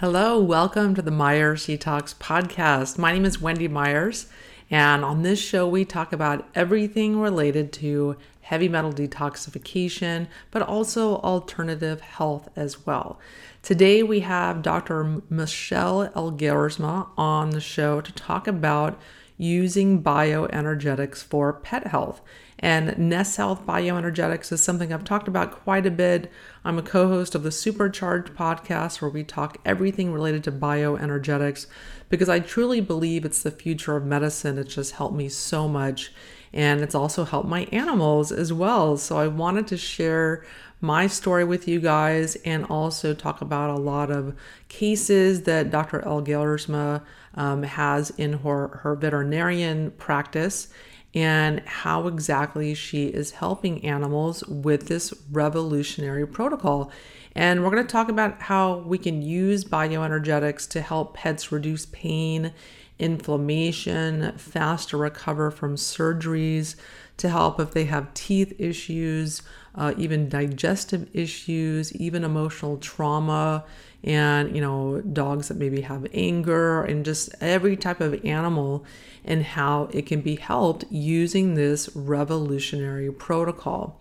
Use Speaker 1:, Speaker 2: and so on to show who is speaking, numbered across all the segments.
Speaker 1: Hello, welcome to the Myers Detox Podcast. My name is Wendy Myers, and on this show, we talk about everything related to heavy metal detoxification, but also alternative health as well. Today, we have Dr. Michelle Elgersma on the show to talk about using bioenergetics for pet health. And NES Health Bioenergetics is something I've talked about quite a bit. I'm a co host of the Supercharged podcast where we talk everything related to bioenergetics because I truly believe it's the future of medicine. It's just helped me so much. And it's also helped my animals as well. So I wanted to share my story with you guys and also talk about a lot of cases that Dr. Elgersma um, has in her, her veterinarian practice and how exactly she is helping animals with this revolutionary protocol. And we're going to talk about how we can use bioenergetics to help pets reduce pain, inflammation, faster recover from surgeries, to help if they have teeth issues, uh, even digestive issues, even emotional trauma, and you know, dogs that maybe have anger, and just every type of animal, and how it can be helped using this revolutionary protocol.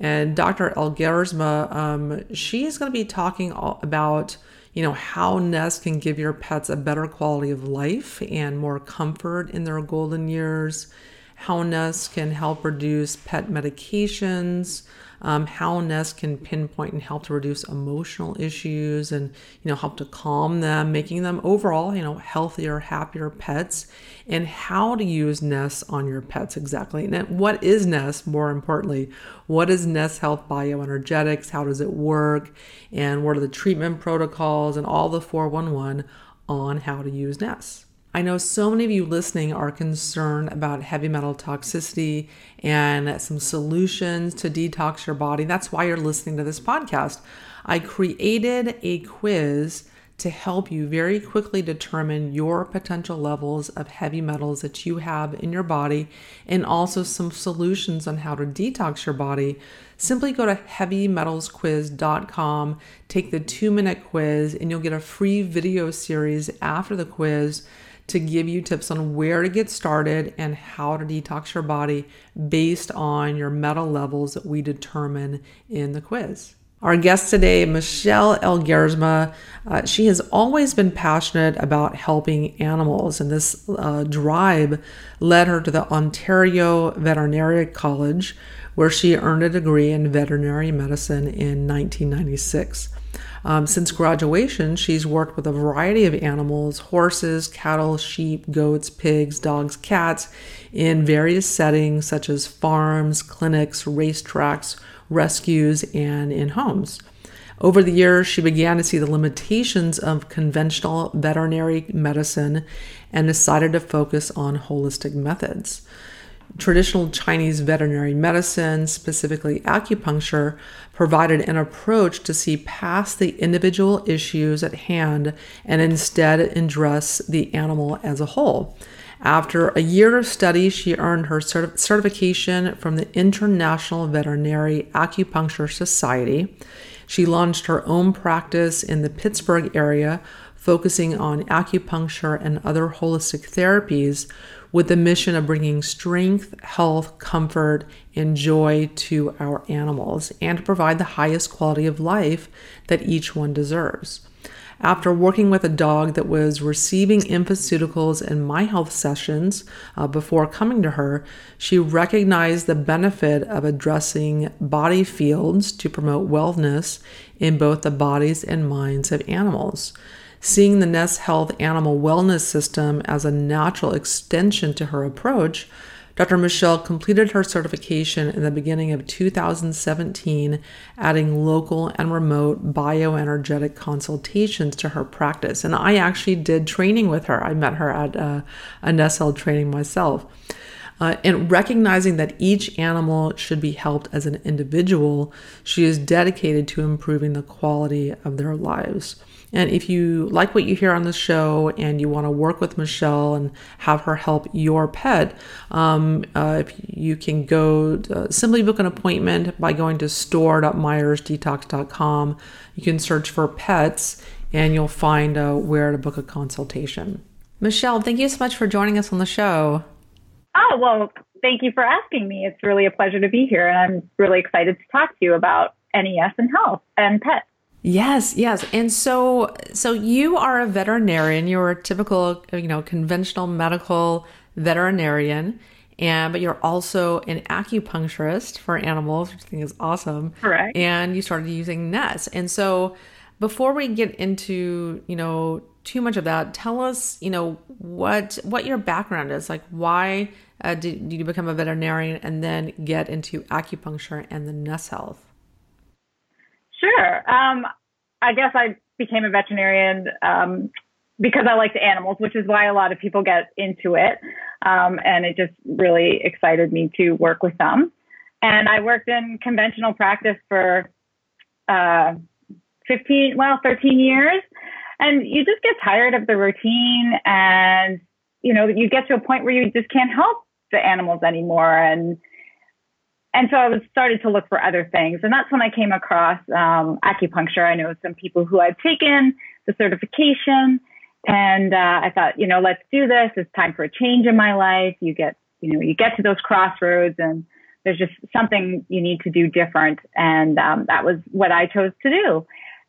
Speaker 1: And Dr. Elgersma, um, she is going to be talking about you know how NES can give your pets a better quality of life and more comfort in their golden years how NES can help reduce pet medications, um, how NES can pinpoint and help to reduce emotional issues and you know help to calm them, making them overall you know healthier, happier pets, and how to use NES on your pets exactly. And what is NES? More importantly, what is NES Health Bioenergetics? How does it work? And what are the treatment protocols and all the 411 on how to use NES? I know so many of you listening are concerned about heavy metal toxicity and some solutions to detox your body. That's why you're listening to this podcast. I created a quiz to help you very quickly determine your potential levels of heavy metals that you have in your body and also some solutions on how to detox your body. Simply go to heavymetalsquiz.com, take the two minute quiz, and you'll get a free video series after the quiz to give you tips on where to get started and how to detox your body based on your metal levels that we determine in the quiz. Our guest today, Michelle Elgersma, uh, she has always been passionate about helping animals, and this uh, drive led her to the Ontario Veterinary College, where she earned a degree in veterinary medicine in 1996. Um, since graduation, she's worked with a variety of animals horses, cattle, sheep, goats, pigs, dogs, cats in various settings such as farms, clinics, racetracks, rescues, and in homes. Over the years, she began to see the limitations of conventional veterinary medicine and decided to focus on holistic methods. Traditional Chinese veterinary medicine, specifically acupuncture, provided an approach to see past the individual issues at hand and instead address the animal as a whole. After a year of study, she earned her cert- certification from the International Veterinary Acupuncture Society. She launched her own practice in the Pittsburgh area, focusing on acupuncture and other holistic therapies with the mission of bringing strength, health, comfort, and joy to our animals and to provide the highest quality of life that each one deserves. After working with a dog that was receiving infoceuticals and miHealth sessions uh, before coming to her, she recognized the benefit of addressing body fields to promote wellness in both the bodies and minds of animals seeing the Nest Health Animal Wellness System as a natural extension to her approach, Dr. Michelle completed her certification in the beginning of 2017, adding local and remote bioenergetic consultations to her practice. And I actually did training with her. I met her at uh, a, a Health training myself. Uh, and recognizing that each animal should be helped as an individual, she is dedicated to improving the quality of their lives. And if you like what you hear on the show and you want to work with Michelle and have her help your pet, um, uh, if you can go uh, simply book an appointment by going to store.myersdetox.com. You can search for pets and you'll find uh, where to book a consultation. Michelle, thank you so much for joining us on the show.
Speaker 2: Oh, well, thank you for asking me. It's really a pleasure to be here, and I'm really excited to talk to you about NES and health and pets.
Speaker 1: Yes, yes. And so so you are a veterinarian. You're a typical, you know, conventional medical veterinarian. And but you're also an acupuncturist for animals, which I think is awesome.
Speaker 2: Correct.
Speaker 1: And you started using NES. And so before we get into, you know, too much of that, tell us, you know, what what your background is. Like why uh, did, did you become a veterinarian and then get into acupuncture and the NES Health?
Speaker 2: Sure. Um, I guess I became a veterinarian um, because I liked animals, which is why a lot of people get into it. Um, and it just really excited me to work with them. And I worked in conventional practice for uh, 15, well, 13 years. And you just get tired of the routine and, you know, you get to a point where you just can't help the animals anymore. And and so I was started to look for other things, and that's when I came across um, acupuncture. I know some people who had taken the certification, and uh, I thought, you know, let's do this. It's time for a change in my life. You get, you know, you get to those crossroads, and there's just something you need to do different, and um, that was what I chose to do.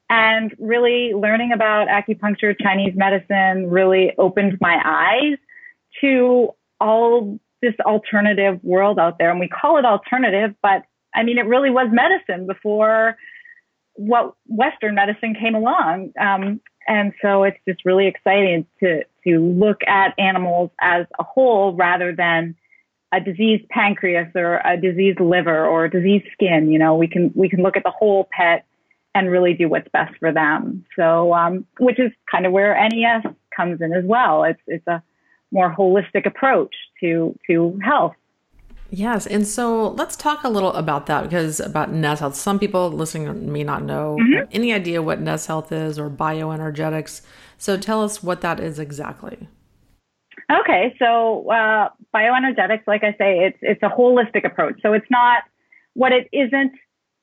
Speaker 2: And really learning about acupuncture, Chinese medicine, really opened my eyes to all this alternative world out there. And we call it alternative, but I mean, it really was medicine before what Western medicine came along. Um, and so it's just really exciting to, to look at animals as a whole rather than a diseased pancreas or a diseased liver or a diseased skin. You know, we can, we can look at the whole pet and really do what's best for them. So, um, which is kind of where NES comes in as well. It's, it's a more holistic approach to to health.
Speaker 1: Yes, and so let's talk a little about that because about NES Health. Some people listening may not know mm-hmm. any idea what NES Health is or bioenergetics. So tell us what that is exactly.
Speaker 2: Okay, so uh, bioenergetics, like I say, it's it's a holistic approach. So it's not what it isn't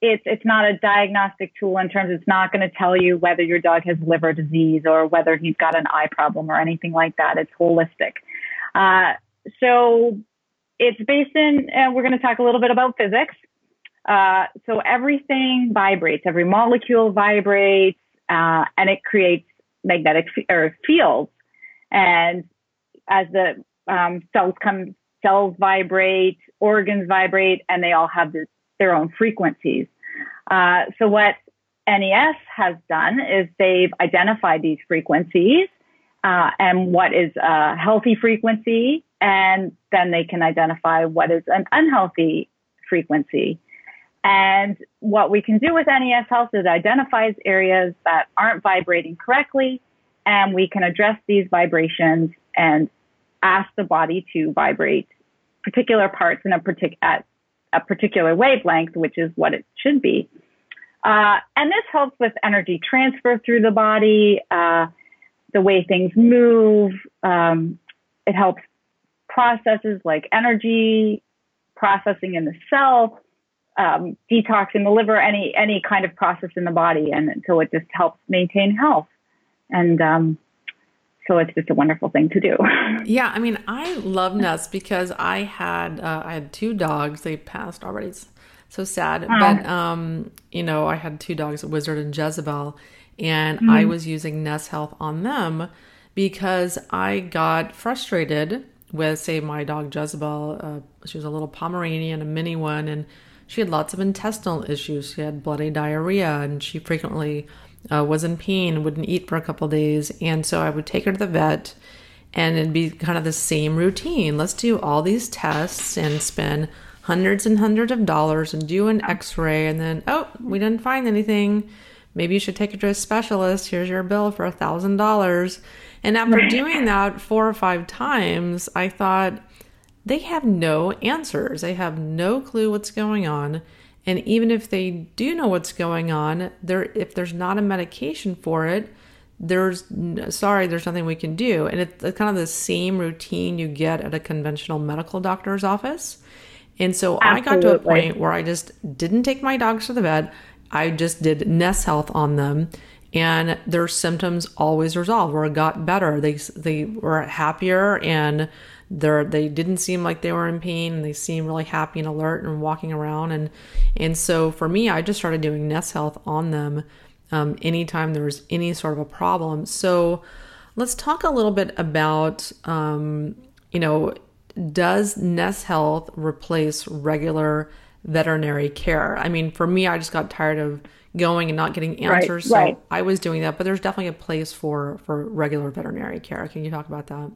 Speaker 2: it's it's not a diagnostic tool in terms it's not going to tell you whether your dog has liver disease or whether he's got an eye problem or anything like that. It's holistic. Uh, so it's based in, and we're going to talk a little bit about physics. Uh, so everything vibrates, every molecule vibrates, uh, and it creates magnetic f- or fields. And as the um, cells come, cells vibrate, organs vibrate, and they all have this their own frequencies. Uh, so what NES has done is they've identified these frequencies uh, and what is a healthy frequency, and then they can identify what is an unhealthy frequency. And what we can do with NES Health is identifies areas that aren't vibrating correctly, and we can address these vibrations and ask the body to vibrate particular parts in a particular at a particular wavelength, which is what it should be. Uh, and this helps with energy transfer through the body, uh, the way things move. Um, it helps processes like energy processing in the cell, um, detox in the liver, any any kind of process in the body, and so it just helps maintain health. And um, so it's just a wonderful thing to do.
Speaker 1: Yeah, I mean, I love NES because I had uh, I had two dogs. They passed already. It's so sad, oh. but um, you know, I had two dogs, Wizard and Jezebel, and mm-hmm. I was using NES Health on them because I got frustrated with, say, my dog Jezebel. Uh, she was a little Pomeranian, a mini one, and she had lots of intestinal issues. She had bloody diarrhea, and she frequently uh, was in pain, wouldn't eat for a couple days. And so I would take her to the vet and it'd be kind of the same routine. Let's do all these tests and spend hundreds and hundreds of dollars and do an x ray. And then, oh, we didn't find anything. Maybe you should take her to a specialist. Here's your bill for a thousand dollars. And after doing that four or five times, I thought, they have no answers. They have no clue what's going on. And even if they do know what's going on, there if there's not a medication for it, there's sorry, there's nothing we can do. And it's kind of the same routine you get at a conventional medical doctor's office. And so Absolutely. I got to a point where I just didn't take my dogs to the vet. I just did NES Health on them. and their symptoms always resolved or got better. They they were happier and they they didn't seem like they were in pain and they seemed really happy and alert and walking around and and so for me I just started doing NES Health on them um, anytime there was any sort of a problem. So let's talk a little bit about um, you know does NES Health replace regular veterinary care? I mean, for me, I just got tired of going and not getting answers,
Speaker 2: right, right.
Speaker 1: so I was doing that. But there's definitely a place for for regular veterinary care. Can you talk about that?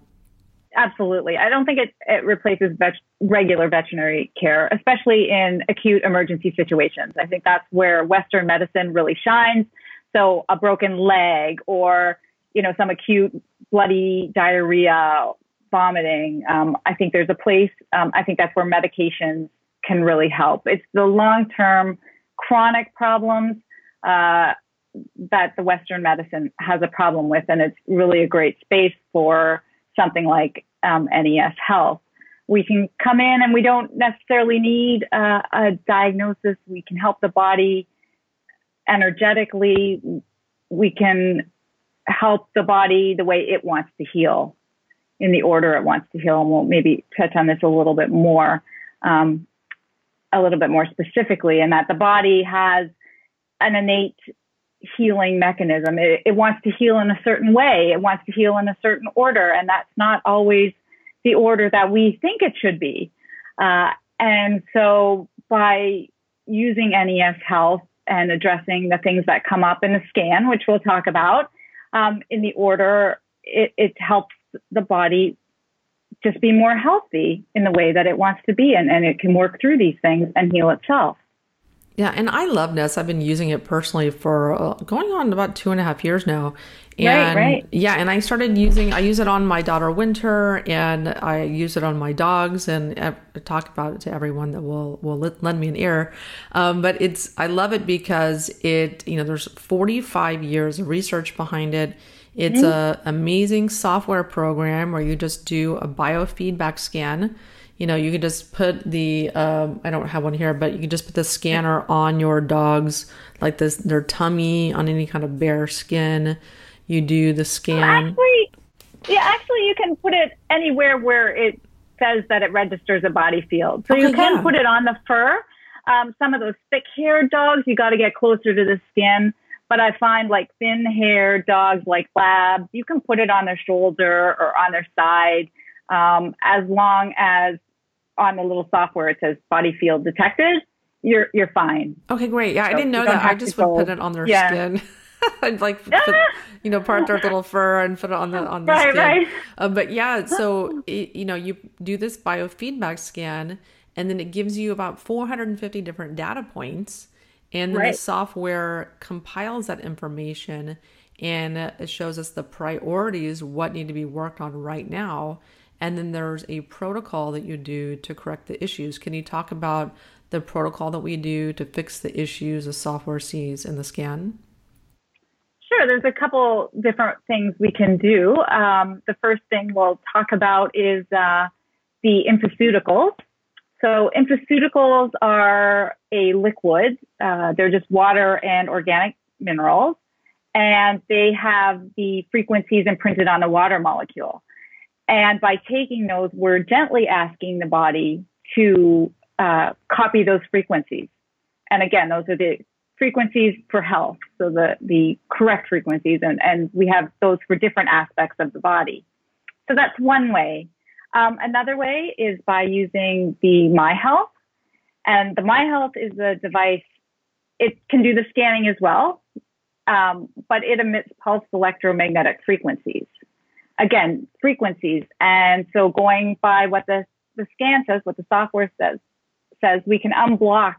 Speaker 2: Absolutely. I don't think it, it replaces regular veterinary care, especially in acute emergency situations. I think that's where Western medicine really shines. So a broken leg or, you know, some acute bloody diarrhea vomiting. Um, I think there's a place. Um, I think that's where medications can really help. It's the long-term chronic problems uh, that the Western medicine has a problem with, and it's really a great space for something like um, NES Health. We can come in and we don't necessarily need uh, a diagnosis. We can help the body energetically. We can help the body the way it wants to heal in the order it wants to heal. And we'll maybe touch on this a little bit more, um, a little bit more specifically, in that the body has an innate healing mechanism. It, it, wants to heal in a certain way. It wants to heal in a certain order, and that's not always the order that we think it should be. Uh, and so, by using NES Health and addressing the things that come up in the scan, which we'll talk about um, in the order, it, it helps the body just be more healthy in the way that it wants to be and, and it can work through these things and heal itself.
Speaker 1: Yeah, and I love NES. I've been using it personally for uh, going on about two and a half years now. And
Speaker 2: right, right.
Speaker 1: yeah, and I started using, I use it on my daughter Winter and I use it on my dogs and I talk about it to everyone that will, will lend me an ear. Um, but it's, I love it because it, you know, there's 45 years of research behind it it's mm-hmm. a amazing software program where you just do a biofeedback scan. You know, you can just put the um, I don't have one here, but you can just put the scanner on your dog's like this their tummy on any kind of bare skin. You do the scan.
Speaker 2: Actually, yeah, actually, you can put it anywhere where it says that it registers a body field. So okay, you can yeah. put it on the fur. Um, some of those thick haired dogs, you got to get closer to the skin. But I find like thin haired dogs like labs, you can put it on their shoulder or on their side um, as long as on the little software it says body field detected. You're you're fine.
Speaker 1: Okay, great. Yeah, so I didn't know that. I just would put it on their yeah. skin. I'd like put, you know part their little fur and put it on the on the right, skin. Right. Uh, but yeah, so it, you know you do this biofeedback scan, and then it gives you about 450 different data points and then right. the software compiles that information and it shows us the priorities, what need to be worked on right now. And then there's a protocol that you do to correct the issues. Can you talk about the protocol that we do to fix the issues the software sees in the scan?
Speaker 2: Sure, there's a couple different things we can do. Um, the first thing we'll talk about is uh, the infoceuticals. So infoceuticals are a liquid. Uh, they're just water and organic minerals, and they have the frequencies imprinted on the water molecule. And by taking those, we're gently asking the body to uh, copy those frequencies. And again, those are the frequencies for health, so the, the correct frequencies, and, and we have those for different aspects of the body. So that's one way. Um, another way is by using the miHealth. And the miHealth is a device, it can do the scanning as well, um, but it emits pulsed electromagnetic frequencies. Again, frequencies. And so going by what the, the scan says, what the software says, says we can unblock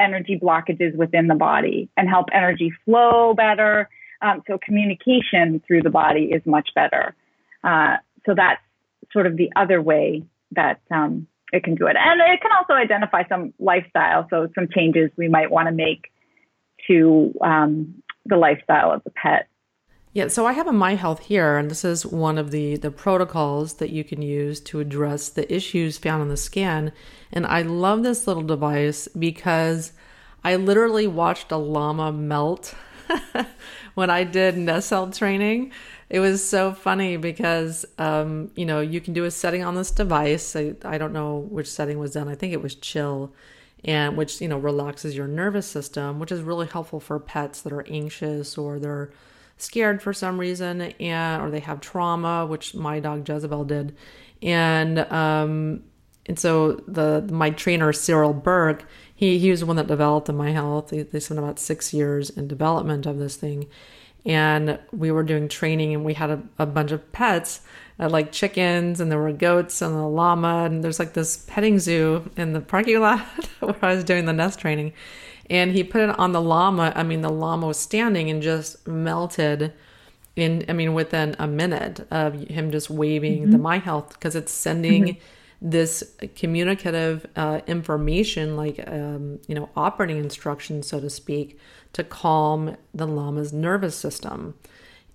Speaker 2: energy blockages within the body and help energy flow better. Um, so communication through the body is much better. Uh, so that's sort of the other way that um, it can do it. And it can also identify some lifestyle, so some changes we might want to make to um, the lifestyle of the pet.
Speaker 1: Yeah, so I have a miHealth here, and this is one of the the protocols that you can use to address the issues found on the scan. And I love this little device because I literally watched a llama melt when I did NES Health training, it was so funny because um, you know you can do a setting on this device. I, I don't know which setting was done. I think it was chill, and which you know relaxes your nervous system, which is really helpful for pets that are anxious or they're scared for some reason, and or they have trauma, which my dog Jezebel did, and um, and so the my trainer Cyril Burke, he he was the one that developed the miHealth. They, they spent about six years in development of this thing, and we were doing training, and we had a, a bunch of pets. Uh, like chickens and there were goats and a llama and there's like this petting zoo in the parking lot where I was doing the NES training and he put it on the llama I mean the llama was standing and just melted in I mean within a minute of him just waving mm-hmm. the miHealth because it's sending mm-hmm this communicative uh, information, like um, you know, operating instructions, so to speak, to calm the llama's nervous system.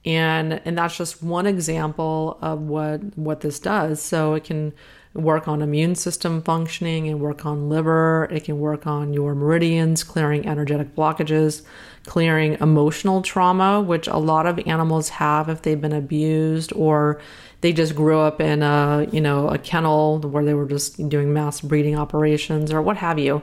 Speaker 1: And and that's just one example of what what this does. So it can work on immune system functioning and work on liver. It can work on your meridians, clearing energetic blockages, clearing emotional trauma, which a lot of animals have if they've been abused or they just grew up in a you know a kennel where they were just doing mass breeding operations or what have you.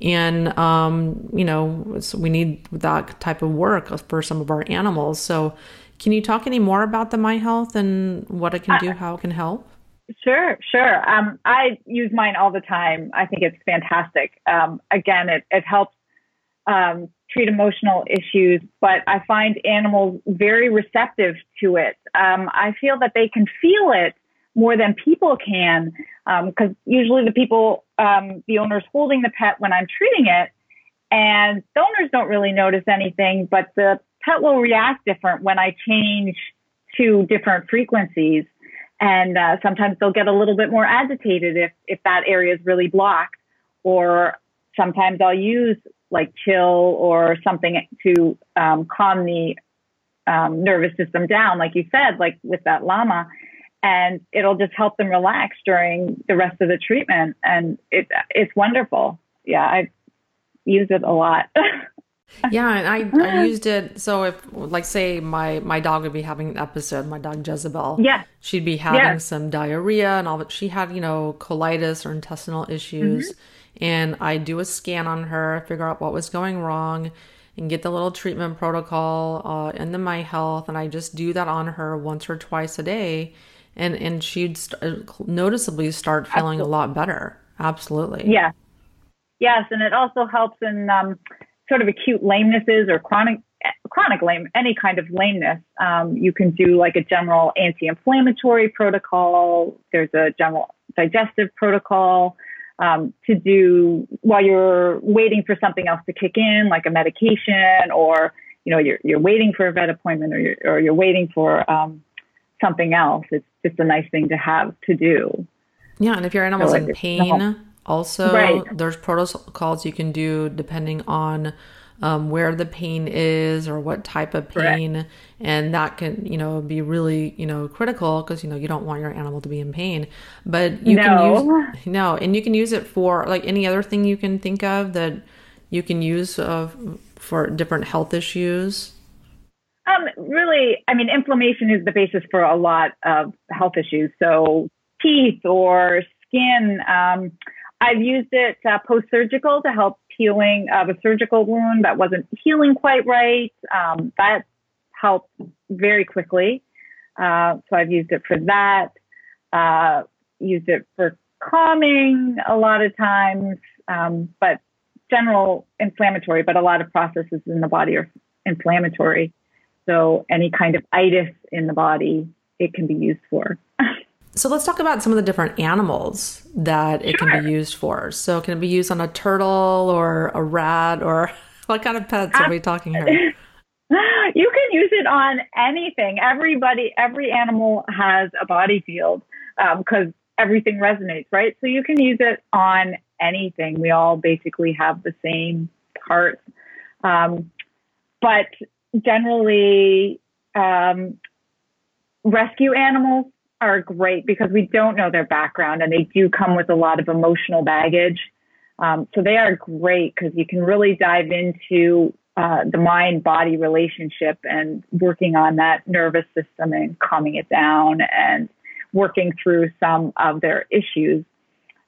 Speaker 1: And um, you know so we need that type of work for some of our animals. So can you talk any more about the miHealth and what it can do how it can help
Speaker 2: Sure, sure. Um, I use mine all the time. I think it's fantastic. Um, again, it, it helps um, treat emotional issues, but I find animals very receptive to it. Um, I feel that they can feel it more than people can, because um, usually the people, um, the owner's holding the pet when I'm treating it, and the owners don't really notice anything, but the pet will react different when I change to different frequencies. And uh, sometimes they'll get a little bit more agitated if, if that area is really blocked. Or sometimes I'll use like chill or something to um, calm the um, nervous system down, like you said, like with that llama. And it'll just help them relax during the rest of the treatment. And it, it's wonderful. Yeah, I use it a lot.
Speaker 1: yeah, and I, I used it. So if, like, say my my dog would be having an episode, my dog Jezebel.
Speaker 2: Yeah.
Speaker 1: She'd be having yeah. some diarrhea and all, but she had you know colitis or intestinal issues. Mm-hmm and I do a scan on her, figure out what was going wrong, and get the little treatment protocol uh, in the miHealth, and I just do that on her once or twice a day, and and she'd st- noticeably start feeling Absolutely. a lot better. Absolutely.
Speaker 2: Yeah. Yes, and it also helps in um, sort of acute lamenesses or chronic chronic lame, any kind of lameness. Um, you can do like a general anti-inflammatory protocol. There's a general digestive protocol um, to do while you're waiting for something else to kick in, like a medication, or you know you're you're waiting for a vet appointment, or you're or you're waiting for um, something else. It's just a nice thing to have to do.
Speaker 1: Yeah, and if your animal's so in pain, also right. there's protocols you can do depending on um, where the pain is or what type of pain Correct. and that can you know be really you know critical because you know you don't want your animal to be in pain but you no. can use no and you can use it for like any other thing you can think of that you can use uh, for different health issues
Speaker 2: um, really i mean inflammation is the basis for a lot of health issues so teeth or skin um, I've used it uh, post surgical to help healing of a surgical wound that wasn't healing quite right. Um, that helped very quickly. Uh, so I've used it for that. Uh, used it for calming a lot of times, um, but general inflammatory. But a lot of processes in the body are inflammatory. So any kind of itis in the body, it can be used for.
Speaker 1: So let's talk about some of the different animals that it sure. can be used for. So can it be used on a turtle or a rat or what kind of pets are we talking here?
Speaker 2: You can use it on anything. Everybody, every animal has a body field because um, everything resonates, right? So you can use it on anything. We all basically have the same parts. Um, but generally, um, rescue animals are great because we don't know their background and they do come with a lot of emotional baggage. Um, so they are great because you can really dive into uh, the mind body relationship and working on that nervous system and calming it down and working through some of their issues.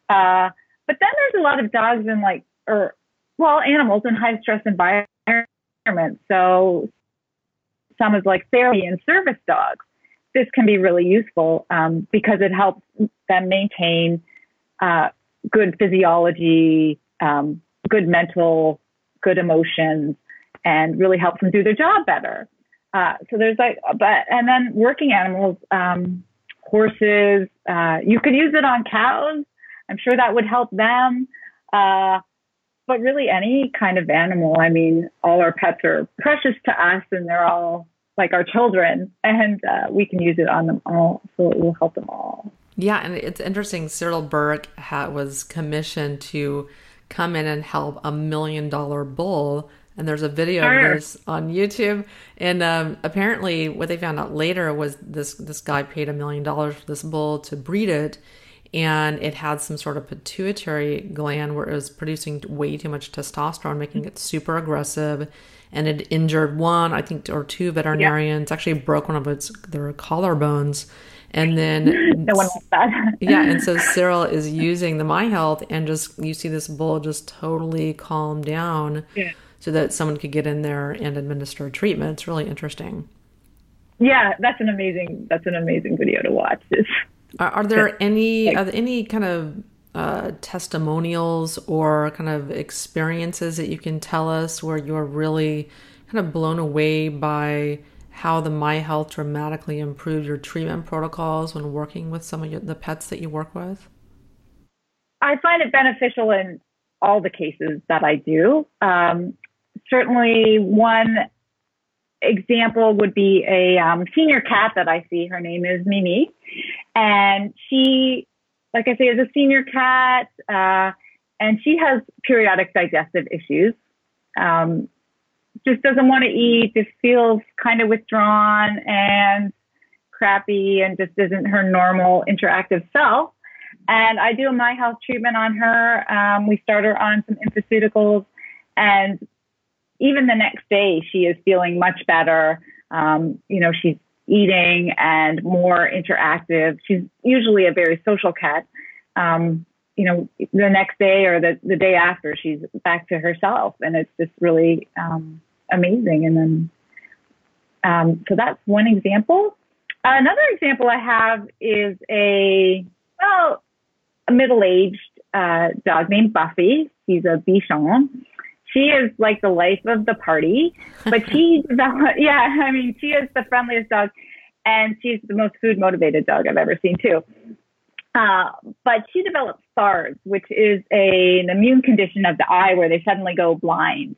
Speaker 2: Uh, but then there's a lot of dogs in like, or well, animals in high stress environments. So some is like therapy and service dogs. This can be really useful um, because it helps them maintain uh, good physiology, um, good mental, good emotions, and really helps them do their job better. Uh, so there's like, but and then working animals, um, horses. Uh, you could use it on cows. I'm sure that would help them. Uh, but really, any kind of animal. I mean, all our pets are precious to us, and they're all like our children, and uh, we can use it on them all, so it will help them all.
Speaker 1: Yeah, and it's interesting. Cyril Burke was commissioned to come in and help a million dollar bull and there's a video sure. of this on YouTube. And um, apparently, what they found out later was this this guy paid a million dollars for this bull to breed it, and it had some sort of pituitary gland where it was producing way too much testosterone, making it super aggressive. And it injured one, I think, or two veterinarians. Yeah. Actually, broke one of its their collarbones. And then
Speaker 2: no one that.
Speaker 1: yeah, and so Cyril is using the miHealth, and just you see this bull just totally calm down.
Speaker 2: Yeah
Speaker 1: so that someone could get in there and administer treatment. It's really interesting.
Speaker 2: Yeah, that's an amazing that's an amazing video to watch.
Speaker 1: Are, are, there any are there any kind of uh, testimonials or kind of experiences that you can tell us where you're really kind of blown away by how the miHealth dramatically improved your treatment protocols when working with some of your, the pets that you work with?
Speaker 2: I find it beneficial in all the cases that I do. Um, certainly one example would be a um, senior cat that I see. Her name is Mimi. And she, like I say, is a senior cat. Uh, and she has periodic digestive issues. Um, just doesn't want to eat, just feels kind of withdrawn and crappy and just isn't her normal interactive self. And I do a miHealth treatment on her. Um, we start her on some infoceuticals and even the next day, she is feeling much better. Um, you know, she's eating and more interactive. She's usually a very social cat. Um, you know, the next day or the, the day after, she's back to herself. And it's just really um, amazing. And then, um, so that's one example. Another example I have is a, well, a middle aged uh, dog named Buffy. He's a Bichon she is like the life of the party, but she developed, yeah, I mean, she is the friendliest dog and she's the most food motivated dog I've ever seen too. Uh, but she developed SARDS, which is a, an immune condition of the eye where they suddenly go blind.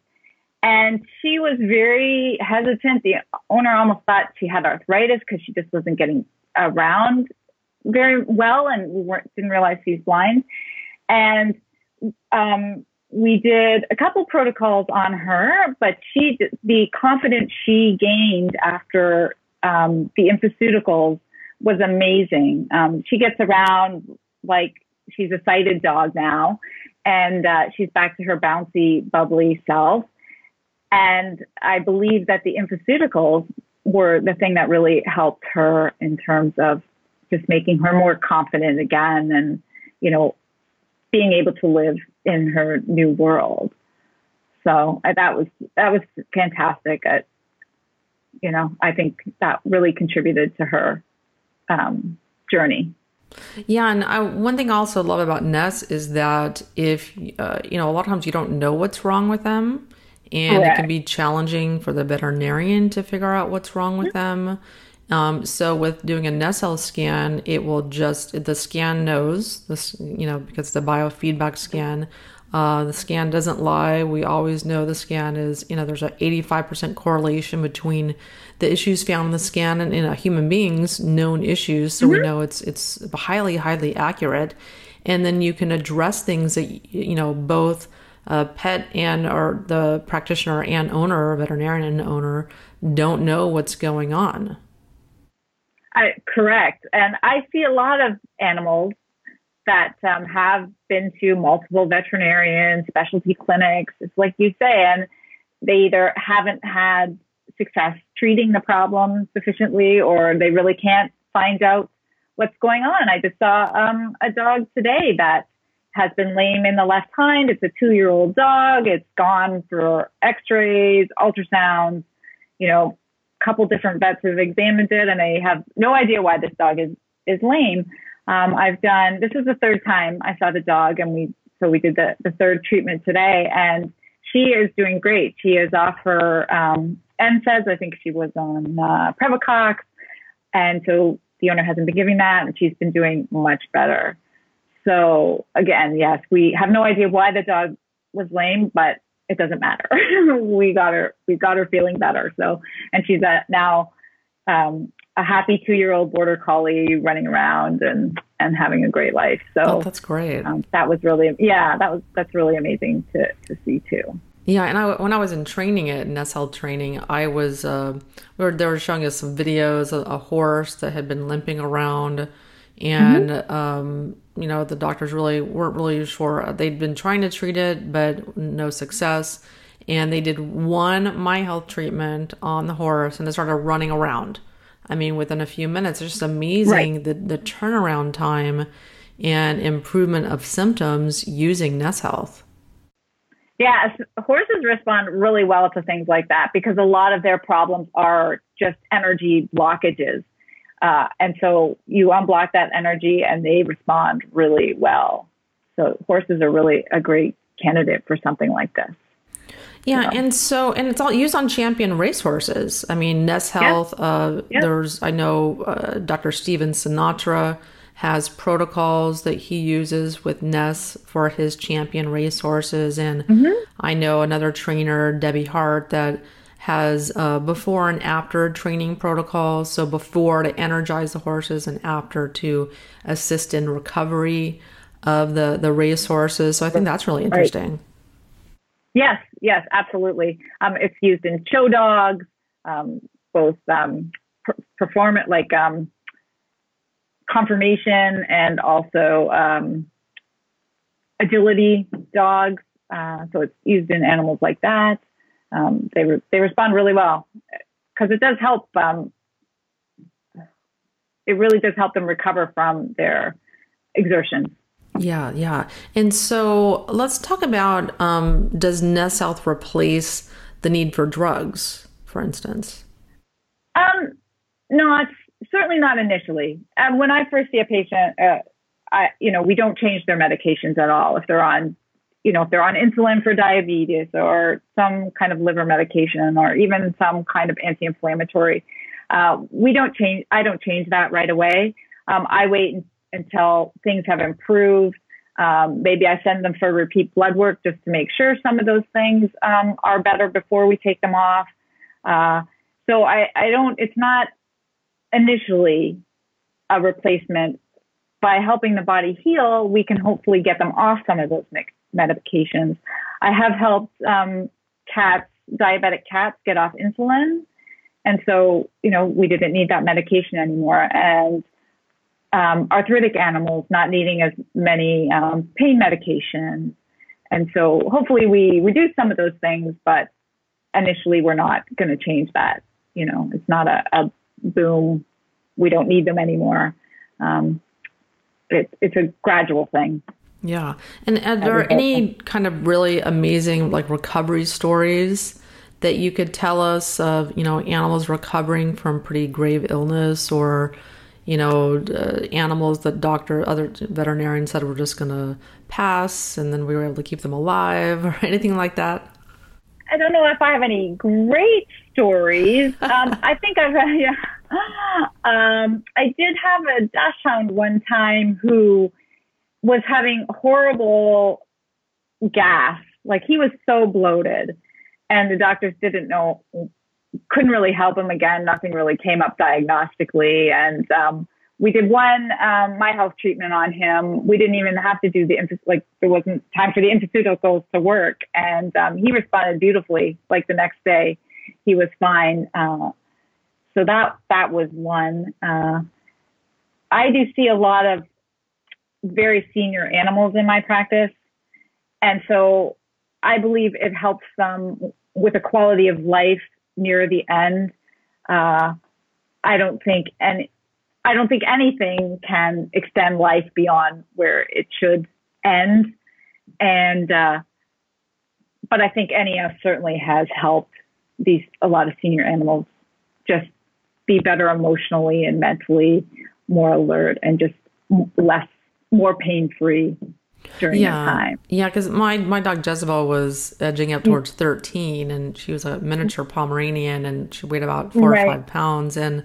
Speaker 2: And she was very hesitant. The owner almost thought she had arthritis because she just wasn't getting around very well and we weren't, didn't realize she's blind. And um, we did a couple protocols on her, but she, the confidence she gained after um, the infoceuticals was amazing. Um, she gets around like she's a sighted dog now, and uh, she's back to her bouncy, bubbly self. And I believe that the infoceuticals were the thing that really helped her in terms of just making her more confident again and, you know, being able to live in her new world. So I, that was that was fantastic. I, you know, I think that really contributed to her um, journey.
Speaker 1: Yeah, and I, one thing I also love about NES is that if uh, you know, a lot of times you don't know what's wrong with them, and it can be challenging for the veterinarian to figure out what's wrong with them. Um, so with doing a NES Health scan, it will just the scan knows this, you know, because the biofeedback scan. Uh, the scan doesn't lie. We always know the scan is, you know, there's an 85% correlation between the issues found in the scan and in a human being's known issues. So mm-hmm. we know it's it's highly, highly accurate. And then you can address things that you know both a pet and or the practitioner and owner, veterinarian and owner, don't know what's going on.
Speaker 2: I, correct. And I see a lot of animals that um, have been to multiple veterinarians, specialty clinics. It's like you say, and they either haven't had success treating the problem sufficiently or they really can't find out what's going on. I just saw um, a dog today that has been lame in the left hind. It's a two year old dog. It's gone for x rays, ultrasounds, you know, couple different vets have examined it and they have no idea why this dog is, is lame. Um, I've done, this is the third time I saw the dog and we, so we did the, the third treatment today and she is doing great. She is off her, um, NSAIDs. I think she was on, uh, Previcox. And so the owner hasn't been giving that and she's been doing much better. So again, yes, we have no idea why the dog was lame, but it doesn't matter. we got her, we got her feeling better. So, and she's at now, um, a happy two year old border collie running around and, and having a great life. So
Speaker 1: oh, that's great. Um,
Speaker 2: that was really, yeah, that was, that's really amazing to, to see too.
Speaker 1: Yeah, and I, when I was in training at NES training, I was uh, we were, they were showing us some videos of a horse that had been limping around, and mm-hmm. um, you know the doctors really weren't really sure. They'd been trying to treat it, but no success. And they did one miHealth treatment on the horse, and it started running around. I mean, within a few minutes, it's just amazing right. the the turnaround time and improvement of symptoms using NES Health.
Speaker 2: Yeah, horses respond really well to things like that because a lot of their problems are just energy blockages. Uh, and so you unblock that energy and they respond really well. So horses are really a great candidate for something like this.
Speaker 1: Yeah, and so and it's all used on champion racehorses. I mean, NES Health. Yeah. Uh, yeah. There's I know uh, Dr. Steven Sinatra has protocols that he uses with NES for his champion racehorses, and mm-hmm. I know another trainer, Debbie Hart, that has uh, before and after training protocols. So before to energize the horses and after to assist in recovery of the the race horses. So I think that's really interesting. Right.
Speaker 2: Yes, yes, absolutely. Um, it's used in show dogs, um, both um, per- performance like um, conformation and also um, agility dogs. Uh, so it's used in animals like that um, they re- they respond really well because it does help. Um, it really does help them recover from their exertions.
Speaker 1: Yeah, yeah. And so let's talk about um, does NES Health replace the need for drugs, for instance?
Speaker 2: Um, no, it's certainly not initially. Um, when I first see a patient, uh, I, you know, we don't change their medications at all. If they're on you know, if they're on insulin for diabetes or some kind of liver medication or even some kind of anti-inflammatory, uh, we don't change. I don't change that right away. Um, I wait until things have improved. Um, maybe I send them for repeat blood work just to make sure some of those things um, are better before we take them off. Uh, so I, I don't. It's not initially a replacement. By helping the body heal, we can hopefully get them off some of those medications. I have helped um, cats, diabetic cats, get off insulin. And so, you know, we didn't need that medication anymore. And um, arthritic animals not needing as many um, pain medications. And so hopefully we reduce some of those things, but initially we're not going to change that. You know, it's not a, a, boom. We don't need them anymore. Um, it, it's a gradual thing.
Speaker 1: Yeah. And are there any kind of really amazing like recovery stories that you could tell us of, you know, animals recovering from pretty grave illness or, you know, uh, animals that doctor, other veterinarians said were just going to pass and then we were able to keep them alive or anything like that?
Speaker 2: I don't know if I have any great stories. Um, I think I've, yeah. Um, I did have a dachshund one time who was having horrible gas. Like he was so bloated, and the doctors didn't know, couldn't really help him again. Nothing really came up diagnostically, and um, we did one um, miHealth treatment on him. We didn't even have to do the like there wasn't time for the infoceuticals to work, and um, he responded beautifully. Like the next day, he was fine. Uh, so that that was one. Uh, I do see a lot of very senior animals in my practice. And so I believe it helps them with a quality of life near the end. Uh, I don't think any, I don't think anything can extend life beyond where it should end. And, uh, but I think NES certainly has helped these, a lot of senior animals just be better emotionally and mentally, more alert and just less, more pain free during
Speaker 1: yeah.
Speaker 2: that time.
Speaker 1: Yeah, because my, my dog Jezebel was edging up towards 13 and she was a miniature Pomeranian and she weighed about four right. or five pounds. And,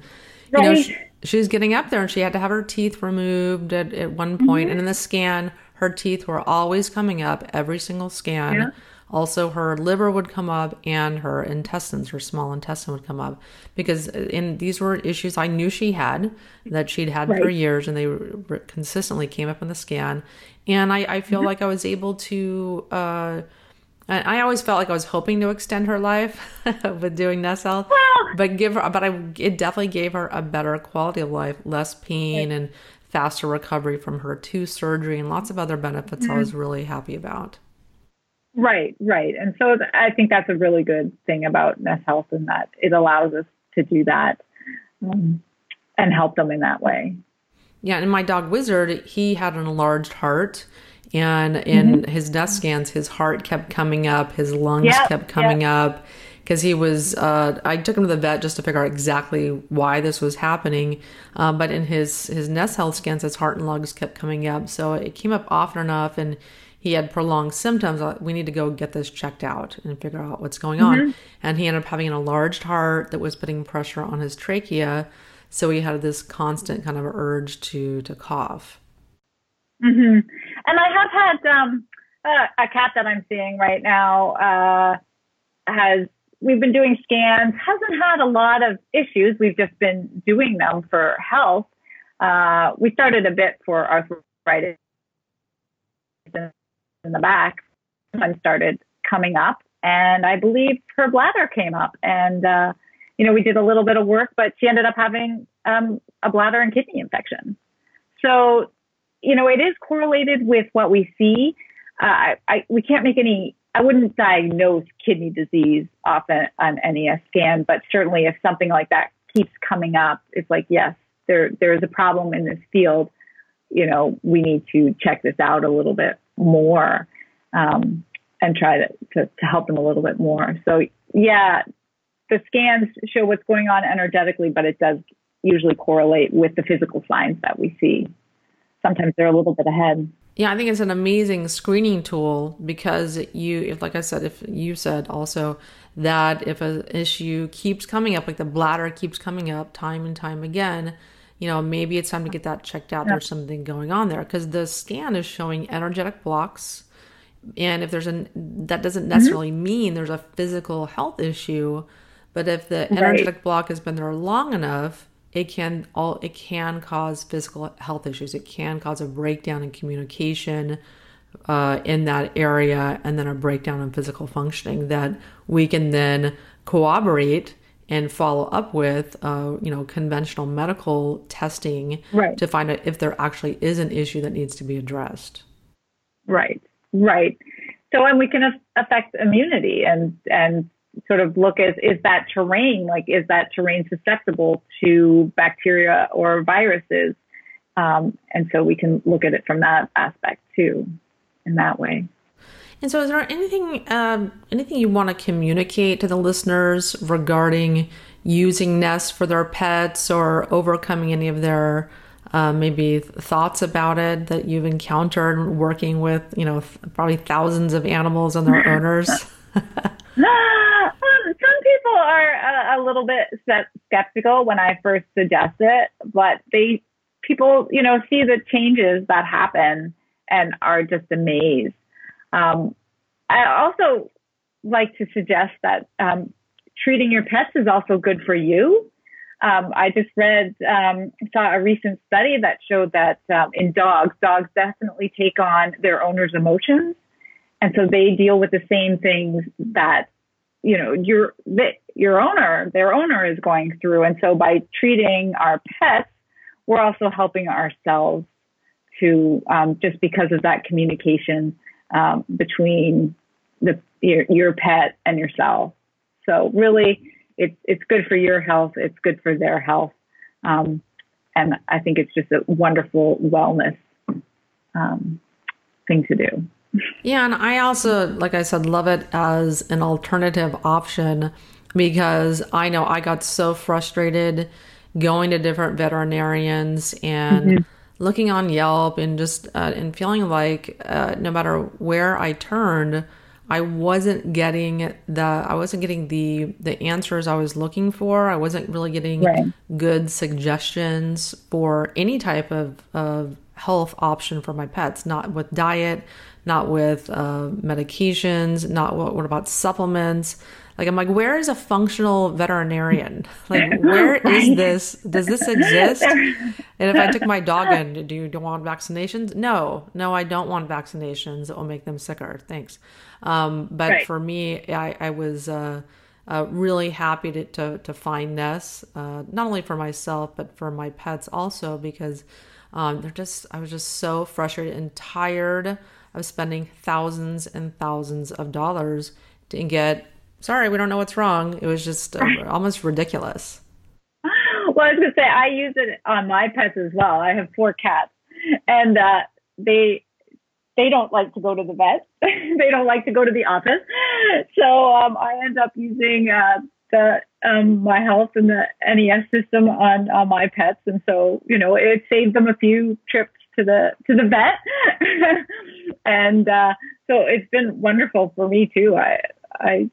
Speaker 1: you right. know, she, she, was getting up there and she had to have her teeth removed at, at one point. Mm-hmm. And in the scan, her teeth were always coming up every single scan. Yeah. Also, her liver would come up and her intestines, her small intestine would come up because in these were issues I knew she had that she'd had right. for years and they consistently came up in the scan. And I, I feel mm-hmm. like I was able to, uh, I always felt like I was hoping to extend her life with doing NES Health, but give her, but I, it definitely gave her a better quality of life, less pain and faster recovery from her tooth surgery and lots of other benefits mm-hmm. I was really happy about.
Speaker 2: Right, right. And so I think that's a really good thing about NES Health in that it allows us to do that um, and help them in that way.
Speaker 1: Yeah, and my dog Wizard, he had an enlarged heart. And in mm-hmm. his NES scans, his heart kept coming up, his lungs yep, kept coming yep. up because he was uh, i took him to the vet just to figure out exactly why this was happening um, but in his his NES Health scans his heart and lungs kept coming up so it came up often enough and he had prolonged symptoms. We need to go get this checked out and figure out what's going on. Mm-hmm. And he ended up having an enlarged heart that was putting pressure on his trachea. So he had this constant kind of urge to to cough.
Speaker 2: Mm-hmm. And I have had um, a, a, cat that I'm seeing right now uh, has. We've been doing scans. Hasn't had a lot of issues. We've just been doing them for health. Uh, we started a bit for arthritis in the back and started coming up. And I believe her bladder came up. And, uh, you know, we did a little bit of work, but she ended up having um, a bladder and kidney infection. So, you know, it is correlated with what we see. Uh, I, I, we can't make any, I wouldn't diagnose kidney disease often on NES scan, but certainly if something like that keeps coming up, it's like, yes, there, there is a problem in this field. You know, we need to check this out a little bit more um, and try to, to, to help them a little bit more. So, yeah, the scans show what's going on energetically, but it does usually correlate with the physical signs that we see. Sometimes they're a little bit ahead.
Speaker 1: Yeah, I think it's an amazing screening tool because you, if like I said, if you said also that if an issue keeps coming up, like the bladder keeps coming up time and time again, you know, maybe it's time to get that checked out. Yeah. There's something going on there because the scan is showing energetic blocks. And if there's a, that doesn't mm-hmm. necessarily mm-hmm. mean there's a physical health issue, but if the energetic right. block has been there long enough, it can all it can cause physical health issues. It can cause a breakdown in communication uh, in that area, and then a breakdown in physical functioning that we can then corroborate and follow up with, uh, you know, conventional medical testing
Speaker 2: right.
Speaker 1: to find out if there actually is an issue that needs to be addressed.
Speaker 2: Right, right. So, and we can affect immunity and and sort of look at is that terrain like is that terrain susceptible to bacteria or viruses, um, and so we can look at it from that aspect too, in that way.
Speaker 1: And so, is there anything um, anything you want to communicate to the listeners regarding using NES for their pets or overcoming any of their uh, maybe thoughts about it that you've encountered working with you know probably thousands of animals and their owners?
Speaker 2: um, some people are a, a little bit skeptical when I first suggest it, but they people you know see the changes that happen and are just amazed. Um, I also like to suggest that um, treating your pets is also good for you. Um, I just read, um, saw a recent study that showed that um, in dogs, dogs definitely take on their owner's emotions. And so they deal with the same things that, you know, your, your owner, their owner is going through. And so by treating our pets, we're also helping ourselves to, um, just because of that communication um, between the your, your pet and yourself. So really, it's it's good for your health. It's good for their health, um, and I think it's just a wonderful wellness um, thing to do.
Speaker 1: Yeah, and I also, like I said, love it as an alternative option because I know I got so frustrated going to different veterinarians and mm-hmm. Looking on Yelp and just uh, and feeling like uh, no matter where I turned, I wasn't getting the I wasn't getting the the answers I was looking for. I wasn't really getting right. good suggestions for any type of of health option for my pets. Not with diet, not with uh, medications, not what, what about supplements. Like I'm like, where is a functional veterinarian? Like, where right. is this? Does this exist? and if I took my dog in, do you, do you want vaccinations? No, no, I don't want vaccinations. It will make them sicker. Thanks. Um, but right. for me, I, I was uh, uh, really happy to, to, to find this, uh, not only for myself, but for my pets also, because um, they're just, I was just so frustrated and tired of spending thousands and thousands of dollars to get, sorry, we don't know what's wrong. It was just uh, almost ridiculous.
Speaker 2: Well, I was going to say, I use it on my pets as well. I have four cats and uh, they, they don't like to go to the vet. they don't like to go to the office. So um, I end up using uh, the um, miHealth and the NES system on on my pets, and so you know it saved them a few trips to the to the vet, and uh, so it's been wonderful for me too. I I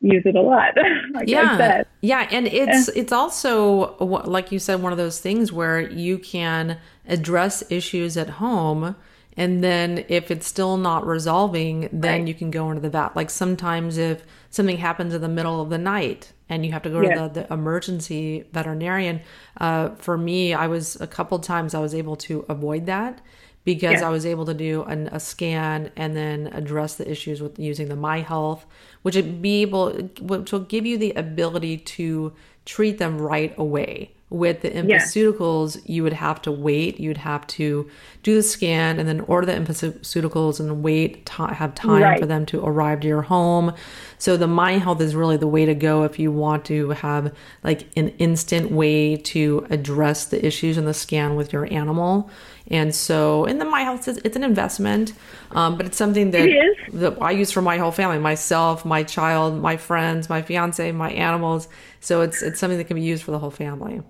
Speaker 2: use it a lot. like
Speaker 1: yeah, yeah, and it's it's also like you said, one of those things where you can address issues at home and then if it's still not resolving, then right. you can go into the vet. Like sometimes if something happens in the middle of the night and you have to go yeah. to the, the, emergency veterinarian, uh, for me, I was a couple times I was able to avoid that because yeah. I was able to do an, a scan and then address the issues with using the miHealth, which would be able, which will give you the ability to treat them right away with the infoceuticals, yeah. you would have to wait. You'd have to do the scan and then order the infoceuticals and wait, to have time right. for them to arrive to your home. So the miHealth is really the way to go if you want to have like an instant way to address the issues in the scan with your animal. And so, in the miHealth, it's an investment, um, but it's something that, it that I use for my whole family, myself, my child, my friends, my fiance, my animals. So it's it's something that can be used for the whole family.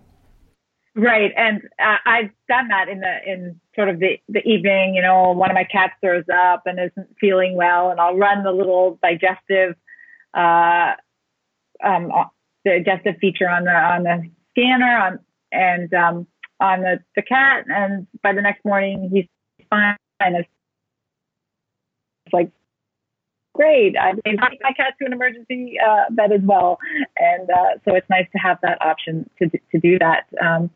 Speaker 2: Right, and uh, I've done that in the in sort of the the evening. You know, one of my cats throws up and isn't feeling well, and I'll run the little digestive, uh, um, uh, the digestive feature on the on the scanner on and um, on the the cat, and by the next morning he's fine. It's like great. I gave my cat to an emergency uh, vet as well, and uh, so it's nice to have that option to to do that. Um,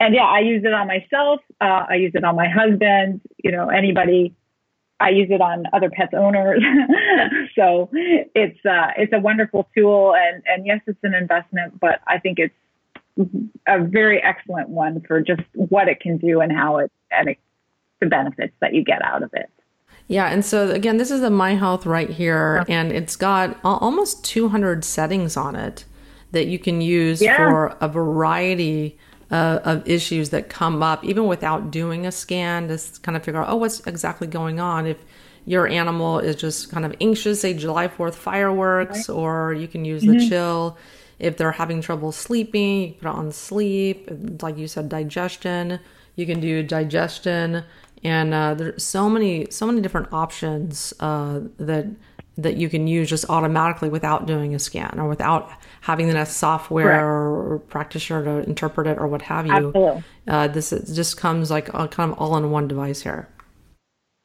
Speaker 2: and yeah, I use it on myself. Uh, I use it on my husband. You know, anybody. I use it on other pets owners. so it's uh, it's a wonderful tool, and and yes, it's an investment, but I think it's a very excellent one for just what it can do and how it and it, the benefits that you get out of it.
Speaker 1: Yeah, and so again, this is the miHealth right here, and it's got almost 200 settings on it that you can use yeah. for a variety uh, of issues that come up, even without doing a scan, to kind of figure out, oh, what's exactly going on. If your animal is just kind of anxious, say July 4th fireworks, right. or you can use mm-hmm. the chill. If they're having trouble sleeping, you put it on sleep. Like you said, digestion. You can do digestion and uh, there's so many so many different options uh, that that you can use just automatically without doing a scan or without having the software or, or, practitioner to interpret it or what have you.
Speaker 2: Absolutely.
Speaker 1: Uh, this just comes like a, kind of all in one device here.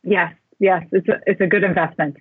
Speaker 2: Yes, yes, it's a it's a good investment.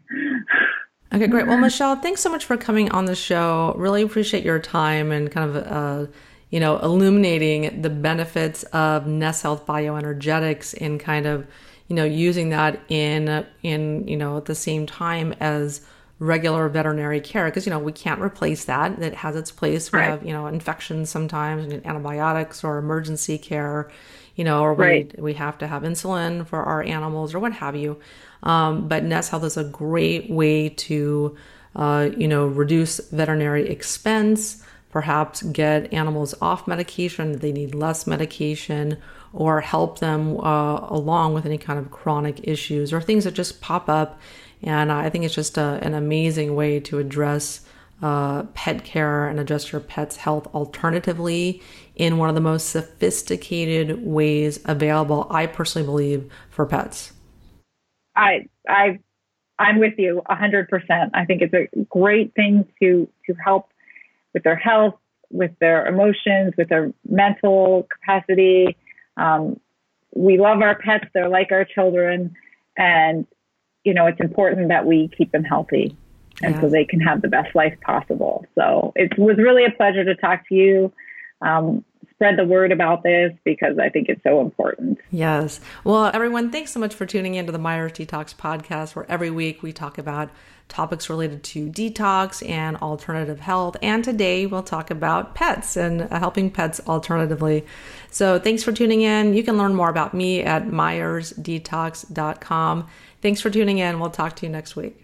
Speaker 1: Okay, great. Well, Michelle, thanks so much for coming on the show. Really appreciate your time and kind of uh, you know, illuminating the benefits of NES Health bioenergetics and kind of, you know, using that in in you know at the same time as regular veterinary care because you know we can't replace that it has its place we
Speaker 2: Right.
Speaker 1: have you know infections sometimes and antibiotics or emergency care you know or we,
Speaker 2: Right.
Speaker 1: we have to have insulin for our animals or what have you um, but NES Health is a great way to uh, you know reduce veterinary expense perhaps get animals off medication they need less medication or help them uh, along with any kind of chronic issues or things that just pop up and I think it's just a, an amazing way to address uh, pet care and address your pet's health alternatively in one of the most sophisticated ways available, I personally believe, for pets.
Speaker 2: I I I'm with you a hundred percent. I think it's a great thing to to help with their health, with their emotions, with their mental capacity. Um, we love our pets; they're like our children, and you know it's important that we keep them healthy, and so they can have the best life possible. So it was really a pleasure to talk to you. Um, spread the word about this because I think it's so important.
Speaker 1: Yes. Well, everyone, thanks so much for tuning into the Myers Detox podcast, where every week we talk about topics related to detox and alternative health. And today we'll talk about pets and uh, helping pets alternatively. So thanks for tuning in. You can learn more about me at myersdetox.com. Thanks for tuning in. We'll talk to you next week.